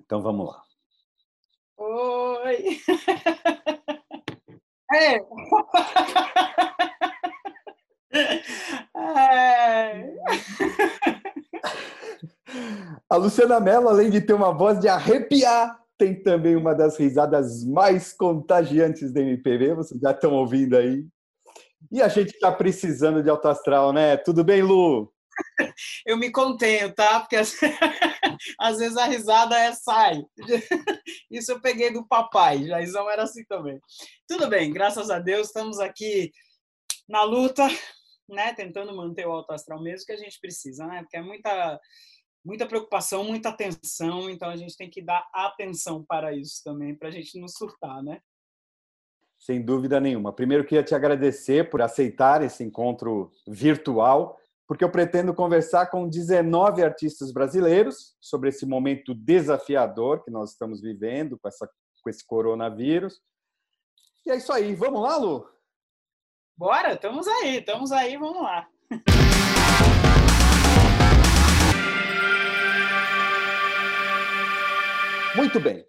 Então vamos lá. Oi! É. É. A Luciana Mello, além de ter uma voz de arrepiar, tem também uma das risadas mais contagiantes da MPB, vocês já estão ouvindo aí. E a gente está precisando de alto astral, né? Tudo bem, Lu? Eu me contenho, tá? Porque às vezes a risada é sai. Isso eu peguei do papai, Jaizão era assim também. Tudo bem, graças a Deus, estamos aqui na luta, né? Tentando manter o alto astral mesmo que a gente precisa, né? Porque é muita, muita preocupação, muita atenção, então a gente tem que dar atenção para isso também, para a gente não surtar, né? Sem dúvida nenhuma. Primeiro, queria te agradecer por aceitar esse encontro virtual, porque eu pretendo conversar com 19 artistas brasileiros sobre esse momento desafiador que nós estamos vivendo com, essa, com esse coronavírus. E é isso aí. Vamos lá, Lu? Bora, estamos aí, estamos aí, vamos lá. Muito bem.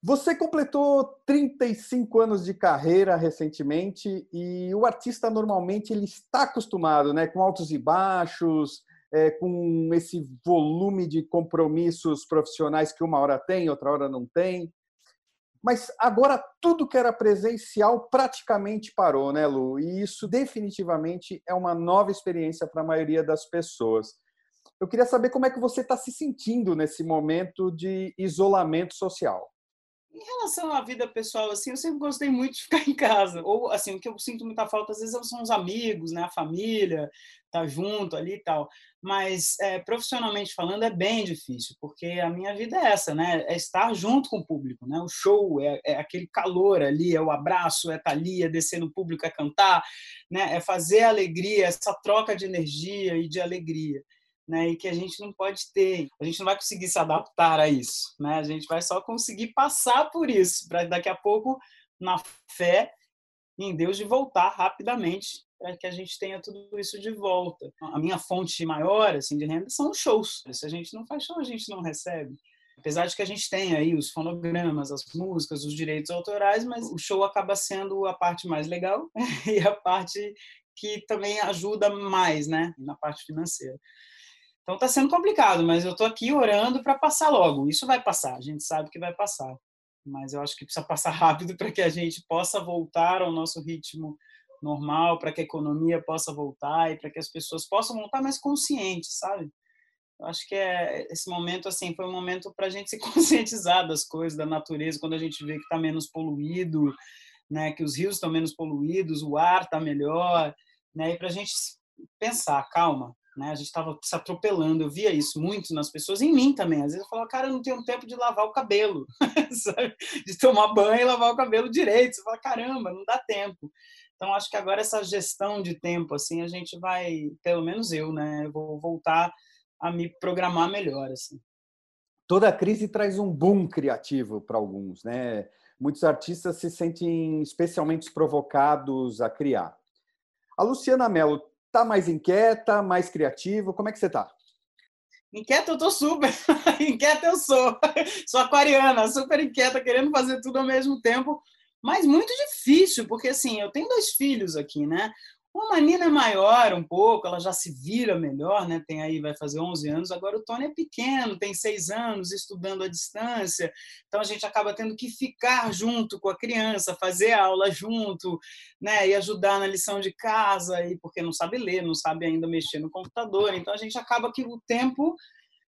Você completou 35 anos de carreira recentemente e o artista normalmente ele está acostumado, né, com altos e baixos, é, com esse volume de compromissos profissionais que uma hora tem, outra hora não tem. Mas agora tudo que era presencial praticamente parou, né, Lu? E isso definitivamente é uma nova experiência para a maioria das pessoas. Eu queria saber como é que você está se sentindo nesse momento de isolamento social. Em relação à vida pessoal, assim, eu sempre gostei muito de ficar em casa. Ou, assim, o que eu sinto muita falta, às vezes, são os amigos, né? A família, tá junto ali e tal. Mas, é, profissionalmente falando, é bem difícil, porque a minha vida é essa, né? É estar junto com o público, né? O show é, é aquele calor ali, é o abraço, é estar tá ali, é descer no público, é cantar, né? É fazer alegria, essa troca de energia e de alegria né, e que a gente não pode ter, a gente não vai conseguir se adaptar a isso, né? A gente vai só conseguir passar por isso, para daqui a pouco, na fé em Deus, de voltar rapidamente para que a gente tenha tudo isso de volta. A minha fonte maior assim de renda são os shows. Se a gente não faz show, a gente não recebe. Apesar de que a gente tem aí os fonogramas, as músicas, os direitos autorais, mas o show acaba sendo a parte mais legal e a parte que também ajuda mais, né, na parte financeira. Então está sendo complicado, mas eu estou aqui orando para passar logo. Isso vai passar, a gente sabe que vai passar. Mas eu acho que precisa passar rápido para que a gente possa voltar ao nosso ritmo normal, para que a economia possa voltar e para que as pessoas possam voltar mais conscientes, sabe? Eu acho que é esse momento assim foi um momento para a gente se conscientizar das coisas, da natureza, quando a gente vê que está menos poluído, né, que os rios estão menos poluídos, o ar está melhor, né, e para a gente pensar, calma, né? A gente estava se atropelando, eu via isso muito nas pessoas, em mim também. Às vezes eu falava, cara, eu não tenho tempo de lavar o cabelo, de tomar banho e lavar o cabelo direito. Você fala, caramba, não dá tempo. Então, acho que agora essa gestão de tempo, assim, a gente vai, pelo menos eu, né, eu vou voltar a me programar melhor, assim. Toda crise traz um boom criativo para alguns, né? Muitos artistas se sentem especialmente provocados a criar. A Luciana Mello Tá mais inquieta, mais criativo? Como é que você tá? Inquieta eu tô super. inquieta eu sou. Sou aquariana, super inquieta, querendo fazer tudo ao mesmo tempo, mas muito difícil, porque assim, eu tenho dois filhos aqui, né? Uma menina é maior um pouco, ela já se vira melhor, né? Tem aí, vai fazer 11 anos. Agora o Tony é pequeno, tem 6 anos, estudando à distância. Então a gente acaba tendo que ficar junto com a criança, fazer aula junto, né? E ajudar na lição de casa, e porque não sabe ler, não sabe ainda mexer no computador. Então a gente acaba que o tempo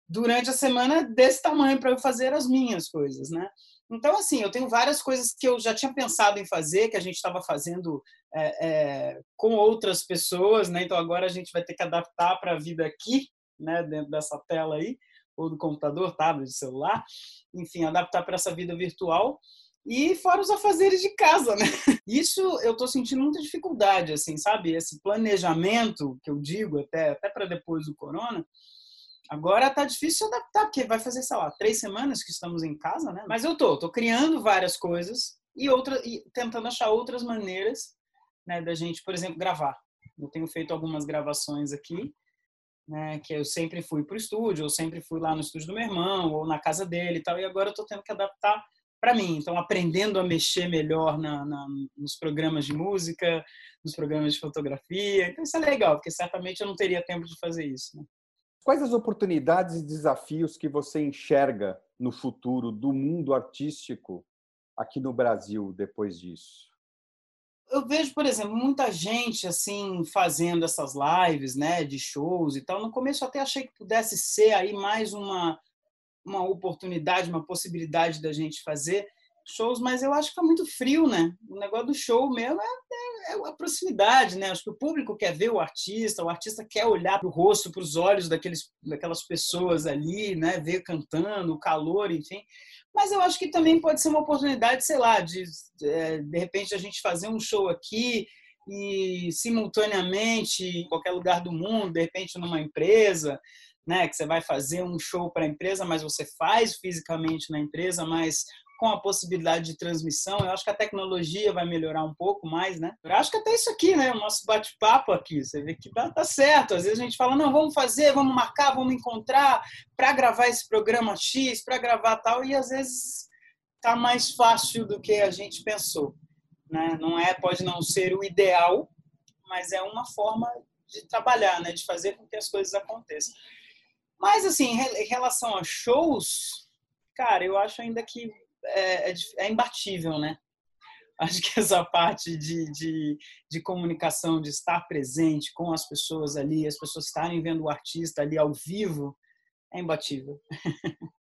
durante a semana é desse tamanho para eu fazer as minhas coisas, né? Então, assim, eu tenho várias coisas que eu já tinha pensado em fazer, que a gente estava fazendo é, é, com outras pessoas, né? Então, agora a gente vai ter que adaptar para a vida aqui, né? Dentro dessa tela aí, ou do computador, tablet, celular. Enfim, adaptar para essa vida virtual. E fora os afazeres de casa, né? Isso eu estou sentindo muita dificuldade, assim, sabe? Esse planejamento que eu digo, até, até para depois do corona, Agora tá difícil adaptar, porque vai fazer, sei lá, três semanas que estamos em casa, né? Mas eu tô, tô criando várias coisas e, outra, e tentando achar outras maneiras né, da gente, por exemplo, gravar. Eu tenho feito algumas gravações aqui né? Que eu sempre fui para o estúdio, eu sempre fui lá no estúdio do meu irmão ou na casa dele e tal, e agora eu estou tendo que adaptar para mim. Então, aprendendo a mexer melhor na, na, nos programas de música, nos programas de fotografia. Então, isso é legal, porque certamente eu não teria tempo de fazer isso. Né? Quais as oportunidades e desafios que você enxerga no futuro do mundo artístico aqui no Brasil depois disso? Eu vejo, por exemplo, muita gente assim fazendo essas lives, né, de shows e tal. No começo eu até achei que pudesse ser aí mais uma uma oportunidade, uma possibilidade da gente fazer shows, mas eu acho que tá muito frio, né? O negócio do show mesmo é, é, é a proximidade, né? Acho que o público quer ver o artista, o artista quer olhar para o rosto, para os olhos daqueles, daquelas pessoas ali, né? Ver cantando, o calor, enfim. Mas eu acho que também pode ser uma oportunidade, sei lá, de é, de repente a gente fazer um show aqui e simultaneamente em qualquer lugar do mundo, de repente numa empresa, né, que você vai fazer um show para a empresa, mas você faz fisicamente na empresa, mas com a possibilidade de transmissão, eu acho que a tecnologia vai melhorar um pouco mais, né? Eu acho que até isso aqui, né? O nosso bate-papo aqui, você vê que tá, tá, certo. Às vezes a gente fala, não, vamos fazer, vamos marcar, vamos encontrar para gravar esse programa X, para gravar tal, e às vezes tá mais fácil do que a gente pensou, né? Não é, pode não ser o ideal, mas é uma forma de trabalhar, né? De fazer com que as coisas aconteçam. Mas, assim, em relação a shows, cara, eu acho ainda que é, é, é imbatível, né? Acho que essa parte de, de, de, comunicação, de estar presente com as pessoas ali, as pessoas estarem vendo o artista ali ao vivo, é imbatível.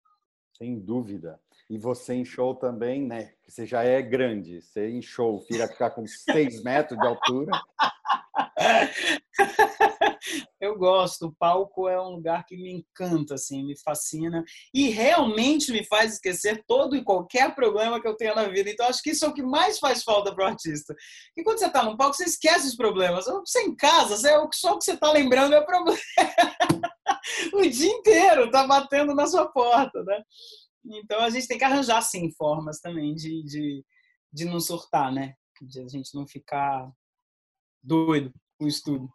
Sem dúvida. E você em show também, né? Você já é grande. Você em show, queria ficar com seis metros de altura. eu gosto. O palco é um lugar que me encanta, assim, me fascina e realmente me faz esquecer todo e qualquer problema que eu tenha na vida. Então, acho que isso é o que mais faz falta para o artista. E quando você está no palco, você esquece os problemas. Você em casa, você, só o que você está lembrando é problema. o dia inteiro tá batendo na sua porta, né? Então, a gente tem que arranjar, sim, formas também de, de, de não surtar, né? De a gente não ficar doido com o estudo.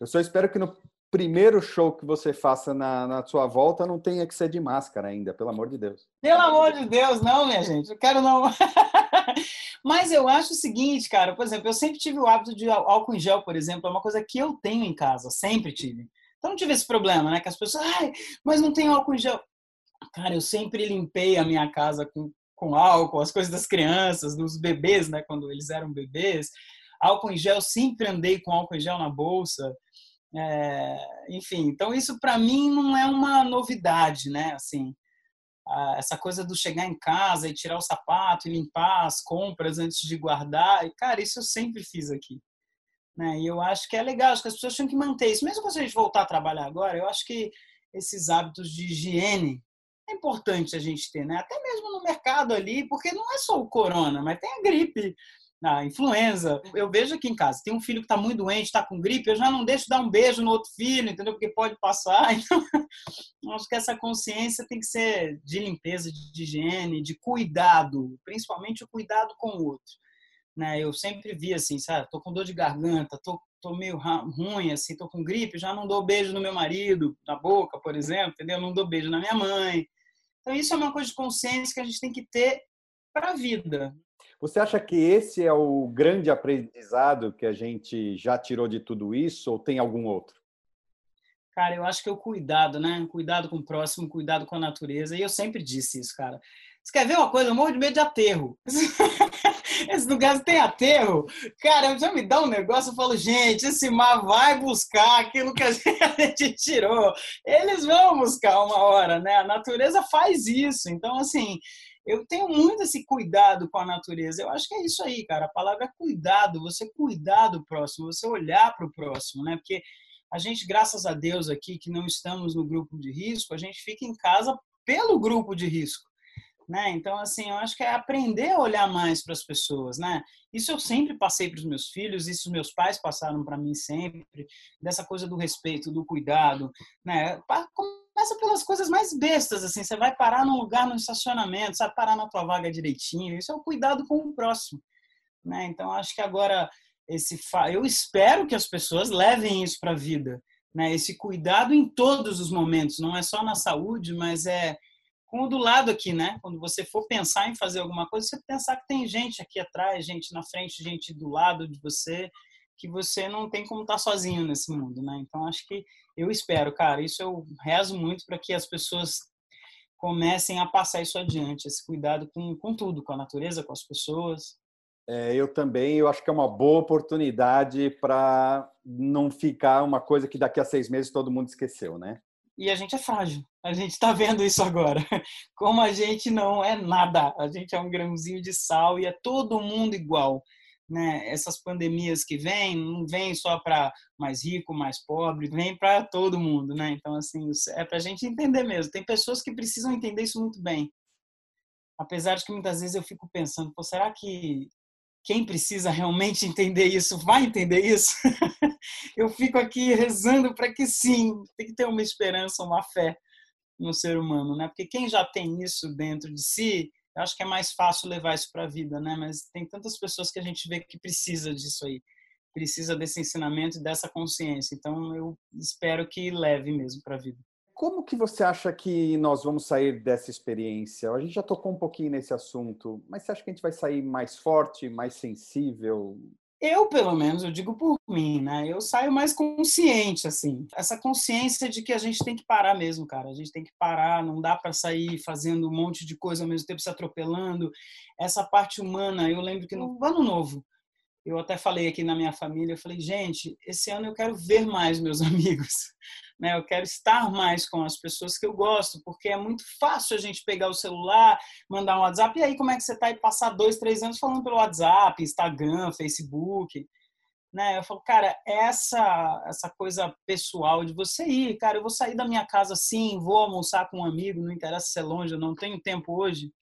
Eu só espero que no primeiro show que você faça na, na sua volta não tenha que ser de máscara ainda, pelo amor de Deus. Pelo amor de Deus, não, minha gente. Eu quero não. Mas eu acho o seguinte, cara, por exemplo, eu sempre tive o hábito de álcool em gel, por exemplo, é uma coisa que eu tenho em casa, sempre tive. Então não tive esse problema, né? Que as pessoas, ai, mas não tem álcool em gel. Cara, eu sempre limpei a minha casa com, com álcool, as coisas das crianças, dos bebês, né? Quando eles eram bebês. Álcool em gel, sempre andei com álcool em gel na bolsa. É, enfim, então isso para mim não é uma novidade, né? Assim, essa coisa do chegar em casa e tirar o sapato e limpar as compras antes de guardar, cara, isso eu sempre fiz aqui. Né? E eu acho que é legal, acho que as pessoas tinham que manter isso. Mesmo se a gente voltar a trabalhar agora, eu acho que esses hábitos de higiene é importante a gente ter, né? Até mesmo no mercado ali, porque não é só o corona, mas tem a gripe, influenza. Eu vejo aqui em casa, tem um filho que está muito doente, está com gripe, eu já não deixo dar um beijo no outro filho, entendeu? Porque pode passar. Então, acho que essa consciência tem que ser de limpeza, de higiene, de cuidado, principalmente o cuidado com o outro. Né? Eu sempre vi assim, sabe? Tô com dor de garganta, tô, tô meio ruim, assim, tô com gripe, já não dou beijo no meu marido, na boca, por exemplo, entendeu? Não dou beijo na minha mãe. Então, isso é uma coisa de consciência que a gente tem que ter para a vida. Você acha que esse é o grande aprendizado que a gente já tirou de tudo isso ou tem algum outro? Cara, eu acho que é o cuidado, né? Cuidado com o próximo, cuidado com a natureza. E eu sempre disse isso, cara. Você quer ver uma coisa? Eu morro de medo de aterro. Esse lugar tem aterro. Cara, já me dá um negócio, eu falo, gente, esse mar vai buscar aquilo que a gente tirou. Eles vão buscar uma hora, né? A natureza faz isso. Então, assim, eu tenho muito esse cuidado com a natureza. Eu acho que é isso aí, cara. A palavra é cuidado, você cuidar do próximo, você olhar para o próximo, né? Porque a gente, graças a Deus aqui, que não estamos no grupo de risco, a gente fica em casa pelo grupo de risco. Né? Então, assim, eu acho que é aprender a olhar mais para as pessoas, né? Isso eu sempre passei para os meus filhos, isso meus pais passaram para mim sempre, dessa coisa do respeito, do cuidado, né? Começa pelas coisas mais bestas, assim, você vai parar num lugar no estacionamento, vai parar na tua vaga direitinho, isso é o cuidado com o próximo, né? Então acho que agora esse eu espero que as pessoas levem isso para a vida, né? Esse cuidado em todos os momentos, não é só na saúde, mas é com o do lado aqui, né? Quando você for pensar em fazer alguma coisa, você pensar que tem gente aqui atrás, gente na frente, gente do lado de você, que você não tem como estar sozinho nesse mundo, né? Então acho que eu espero, cara, isso eu rezo muito para que as pessoas comecem a passar isso adiante, esse cuidado com, com tudo, com a natureza, com as pessoas. É, eu também, eu acho que é uma boa oportunidade para não ficar uma coisa que daqui a seis meses todo mundo esqueceu, né? E a gente é frágil. A gente está vendo isso agora. Como a gente não é nada. A gente é um grãozinho de sal e é todo mundo igual. Né? Essas pandemias que vêm, não vêm só para mais rico, mais pobre, vem para todo mundo. Né? Então, assim, é para a gente entender mesmo. Tem pessoas que precisam entender isso muito bem. Apesar de que muitas vezes eu fico pensando, será que quem precisa realmente entender isso vai entender isso? eu fico aqui rezando para que sim, tem que ter uma esperança, uma fé no ser humano, né? Porque quem já tem isso dentro de si, eu acho que é mais fácil levar isso para a vida, né? Mas tem tantas pessoas que a gente vê que precisa disso aí, precisa desse ensinamento e dessa consciência. Então eu espero que leve mesmo para a vida. Como que você acha que nós vamos sair dessa experiência? A gente já tocou um pouquinho nesse assunto, mas você acha que a gente vai sair mais forte, mais sensível? Eu, pelo menos, eu digo por mim, né? Eu saio mais consciente, assim. Essa consciência de que a gente tem que parar mesmo, cara. A gente tem que parar, não dá para sair fazendo um monte de coisa ao mesmo tempo, se atropelando. Essa parte humana, eu lembro que no ano novo, eu até falei aqui na minha família, eu falei, gente, esse ano eu quero ver mais meus amigos, né? Eu quero estar mais com as pessoas que eu gosto, porque é muito fácil a gente pegar o celular, mandar um WhatsApp, e aí como é que você está? E passar dois, três anos falando pelo WhatsApp, Instagram, Facebook, né? Eu falo, cara, essa essa coisa pessoal de você ir, cara, eu vou sair da minha casa sim, vou almoçar com um amigo, não interessa se é longe, eu não tenho tempo hoje,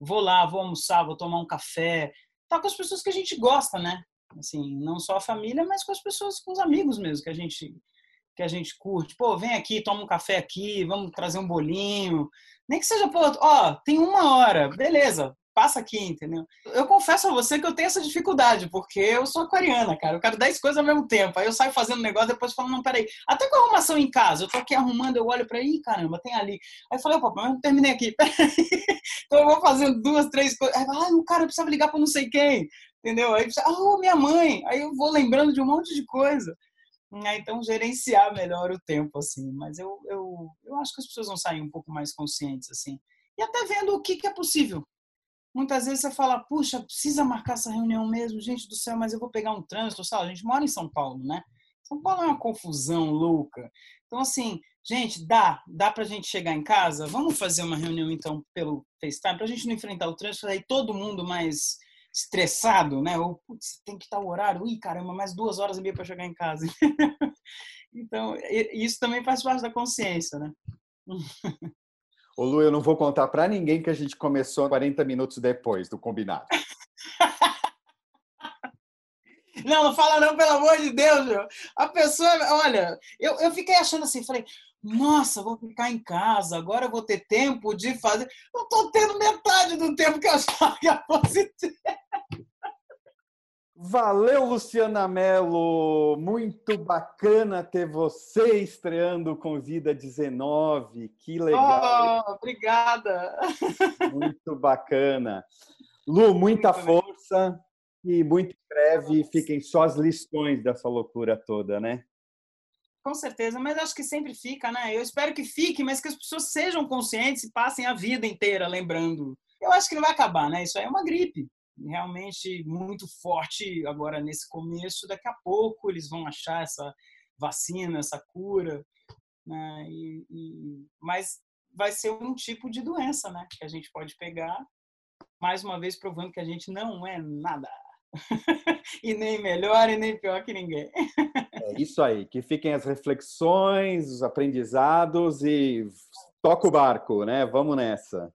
vou lá, vou almoçar, vou tomar um café, tá com as pessoas que a gente gosta, né? Assim, não só a família, mas com as pessoas, com os amigos mesmo, que a gente que a gente curte. Pô, vem aqui, toma um café aqui, vamos trazer um bolinho. Nem que seja, pô, ó, tem uma hora, beleza, passa aqui, entendeu? Eu confesso a você que eu tenho essa dificuldade, porque eu sou aquariana, cara. Eu quero 10 coisas ao mesmo tempo. Aí eu saio fazendo negócio, depois falo, não, peraí. Até com a arrumação em casa, eu tô aqui arrumando, eu olho pra aí, caramba, tem ali. Aí eu falei, opa, mas eu terminei aqui. então eu vou fazendo duas, três coisas. Aí, ah, cara, eu precisava ligar pra não sei quem entendeu? Aí, oh, minha mãe, aí eu vou lembrando de um monte de coisa. Então, gerenciar melhor o tempo, assim. Mas eu, eu, eu acho que as pessoas vão sair um pouco mais conscientes, assim. E até vendo o que, que é possível. Muitas vezes você fala, puxa, precisa marcar essa reunião mesmo, gente do céu, mas eu vou pegar um trânsito, sabe? A gente mora em São Paulo, né? São Paulo é uma confusão louca. Então, assim, gente, dá, dá pra gente chegar em casa? Vamos fazer uma reunião, então, pelo FaceTime, pra gente não enfrentar o trânsito, aí todo mundo mais estressado, né? Ou, putz, tem que estar o horário, ih, caramba, mais duas horas e meia para chegar em casa. então, isso também faz parte da consciência, né? Ô Lu, eu não vou contar para ninguém que a gente começou 40 minutos depois do combinado. Não, não fala não, pelo amor de Deus, meu. A pessoa, olha, eu, eu fiquei achando assim, falei, nossa, vou ficar em casa, agora vou ter tempo de fazer. Não estou tendo metade do tempo que eu achava que fosse ter. Valeu, Luciana Mello. Muito bacana ter você estreando com Vida 19. Que legal. Oh, obrigada. Muito bacana. Lu, muita força e muito breve fiquem só as lições dessa loucura toda, né? Com certeza, mas acho que sempre fica, né? Eu espero que fique, mas que as pessoas sejam conscientes e passem a vida inteira lembrando. Eu acho que não vai acabar, né? Isso aí é uma gripe, realmente muito forte agora nesse começo. Daqui a pouco eles vão achar essa vacina, essa cura, né? E, e... mas vai ser um tipo de doença, né? Que a gente pode pegar, mais uma vez provando que a gente não é nada. e nem melhor e nem pior que ninguém. é isso aí, que fiquem as reflexões, os aprendizados e toca o barco, né? Vamos nessa.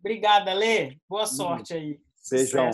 Obrigada, Lê. Boa sorte aí. Beijão.